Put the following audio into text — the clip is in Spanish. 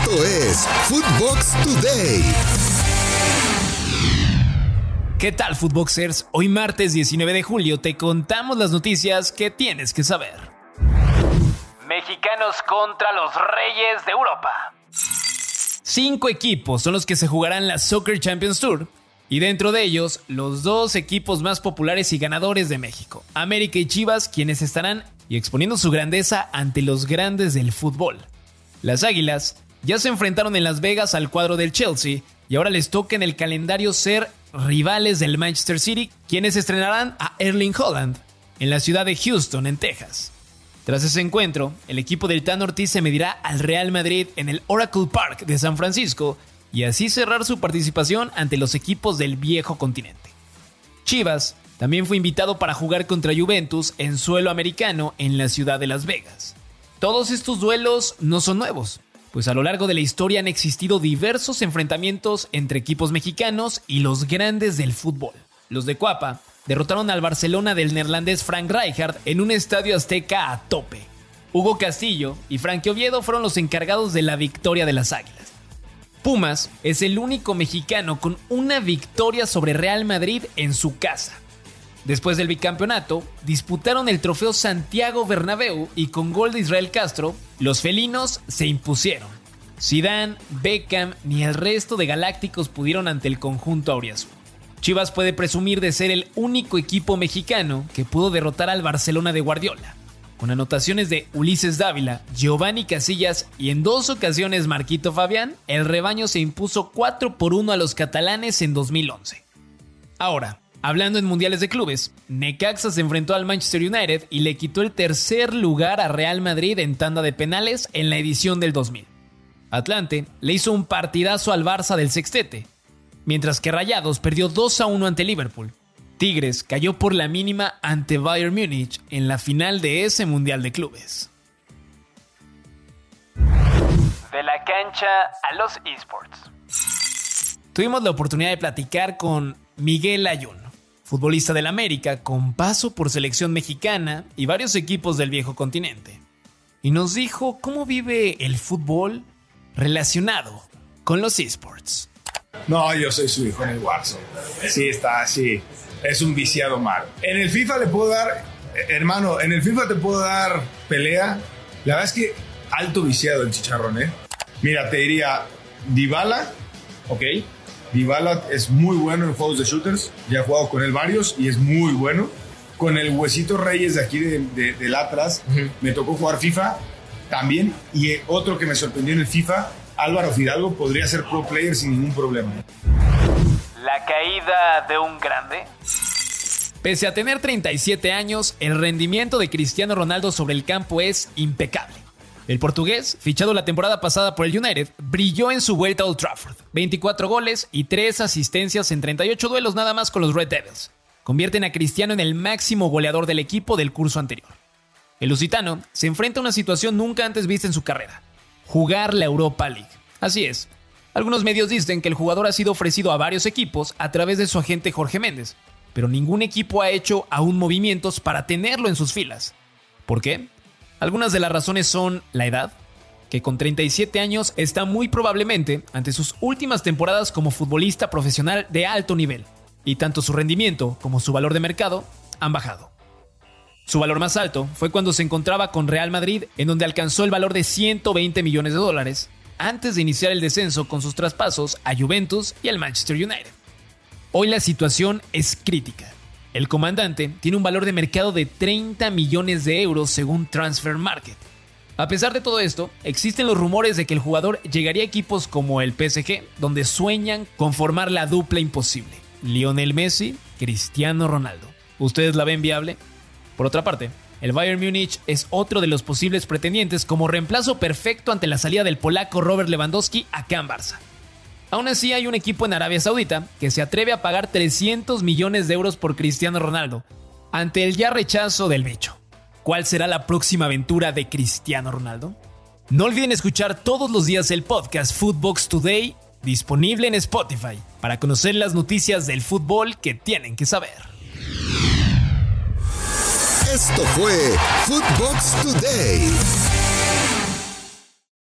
Esto es Footbox Today. ¿Qué tal, Footboxers? Hoy martes 19 de julio te contamos las noticias que tienes que saber. Mexicanos contra los Reyes de Europa. Cinco equipos son los que se jugarán la Soccer Champions Tour y dentro de ellos los dos equipos más populares y ganadores de México, América y Chivas, quienes estarán y exponiendo su grandeza ante los grandes del fútbol. Las Águilas ya se enfrentaron en Las Vegas al cuadro del Chelsea y ahora les toca en el calendario ser rivales del Manchester City, quienes estrenarán a Erling Holland en la ciudad de Houston, en Texas. Tras ese encuentro, el equipo del Tan Ortiz se medirá al Real Madrid en el Oracle Park de San Francisco y así cerrar su participación ante los equipos del viejo continente. Chivas también fue invitado para jugar contra Juventus en suelo americano en la ciudad de Las Vegas. Todos estos duelos no son nuevos, pues a lo largo de la historia han existido diversos enfrentamientos entre equipos mexicanos y los grandes del fútbol. Los de Cuapa derrotaron al Barcelona del neerlandés Frank Rijkaard en un estadio azteca a tope. Hugo Castillo y Frank Oviedo fueron los encargados de la victoria de las Águilas. Pumas es el único mexicano con una victoria sobre Real Madrid en su casa. Después del bicampeonato, disputaron el trofeo Santiago Bernabéu y con gol de Israel Castro, los felinos se impusieron. Zidane, Beckham ni el resto de galácticos pudieron ante el conjunto auriazul. Chivas puede presumir de ser el único equipo mexicano que pudo derrotar al Barcelona de Guardiola, con anotaciones de Ulises Dávila, Giovanni Casillas y en dos ocasiones Marquito Fabián, el rebaño se impuso 4 por 1 a los catalanes en 2011. Ahora, Hablando en mundiales de clubes, Necaxa se enfrentó al Manchester United y le quitó el tercer lugar a Real Madrid en tanda de penales en la edición del 2000. Atlante le hizo un partidazo al Barça del sextete, mientras que Rayados perdió 2 a 1 ante Liverpool. Tigres cayó por la mínima ante Bayern Múnich en la final de ese mundial de clubes. De la cancha a los esports. Tuvimos la oportunidad de platicar con Miguel Ayun, futbolista del América con paso por selección mexicana y varios equipos del viejo continente. Y nos dijo cómo vive el fútbol relacionado con los esports. No, yo soy su hijo en el Warzone. Sí, está así. Es un viciado mal. En el FIFA le puedo dar, hermano, en el FIFA te puedo dar pelea. La verdad es que alto viciado el chicharrón, ¿eh? Mira, te diría Dybala, ¿ok? Dybala es muy bueno en juegos de shooters, ya he jugado con él varios y es muy bueno. Con el Huesito Reyes de aquí de, del Atlas, me tocó jugar FIFA también. Y otro que me sorprendió en el FIFA, Álvaro Fidalgo, podría ser pro player sin ningún problema. La caída de un grande. Pese a tener 37 años, el rendimiento de Cristiano Ronaldo sobre el campo es impecable. El portugués, fichado la temporada pasada por el United, brilló en su vuelta a Old Trafford. 24 goles y 3 asistencias en 38 duelos nada más con los Red Devils. Convierten a Cristiano en el máximo goleador del equipo del curso anterior. El lusitano se enfrenta a una situación nunca antes vista en su carrera. Jugar la Europa League. Así es. Algunos medios dicen que el jugador ha sido ofrecido a varios equipos a través de su agente Jorge Méndez, pero ningún equipo ha hecho aún movimientos para tenerlo en sus filas. ¿Por qué? Algunas de las razones son la edad, que con 37 años está muy probablemente ante sus últimas temporadas como futbolista profesional de alto nivel, y tanto su rendimiento como su valor de mercado han bajado. Su valor más alto fue cuando se encontraba con Real Madrid, en donde alcanzó el valor de 120 millones de dólares, antes de iniciar el descenso con sus traspasos a Juventus y al Manchester United. Hoy la situación es crítica. El comandante tiene un valor de mercado de 30 millones de euros según Transfer Market. A pesar de todo esto, existen los rumores de que el jugador llegaría a equipos como el PSG, donde sueñan con formar la dupla imposible. Lionel Messi, Cristiano Ronaldo. ¿Ustedes la ven viable? Por otra parte, el Bayern Múnich es otro de los posibles pretendientes como reemplazo perfecto ante la salida del polaco Robert Lewandowski a Can Barça. Aún así hay un equipo en Arabia Saudita que se atreve a pagar 300 millones de euros por Cristiano Ronaldo, ante el ya rechazo del bicho. ¿Cuál será la próxima aventura de Cristiano Ronaldo? No olviden escuchar todos los días el podcast Footbox Today, disponible en Spotify, para conocer las noticias del fútbol que tienen que saber. Esto fue Footbox Today.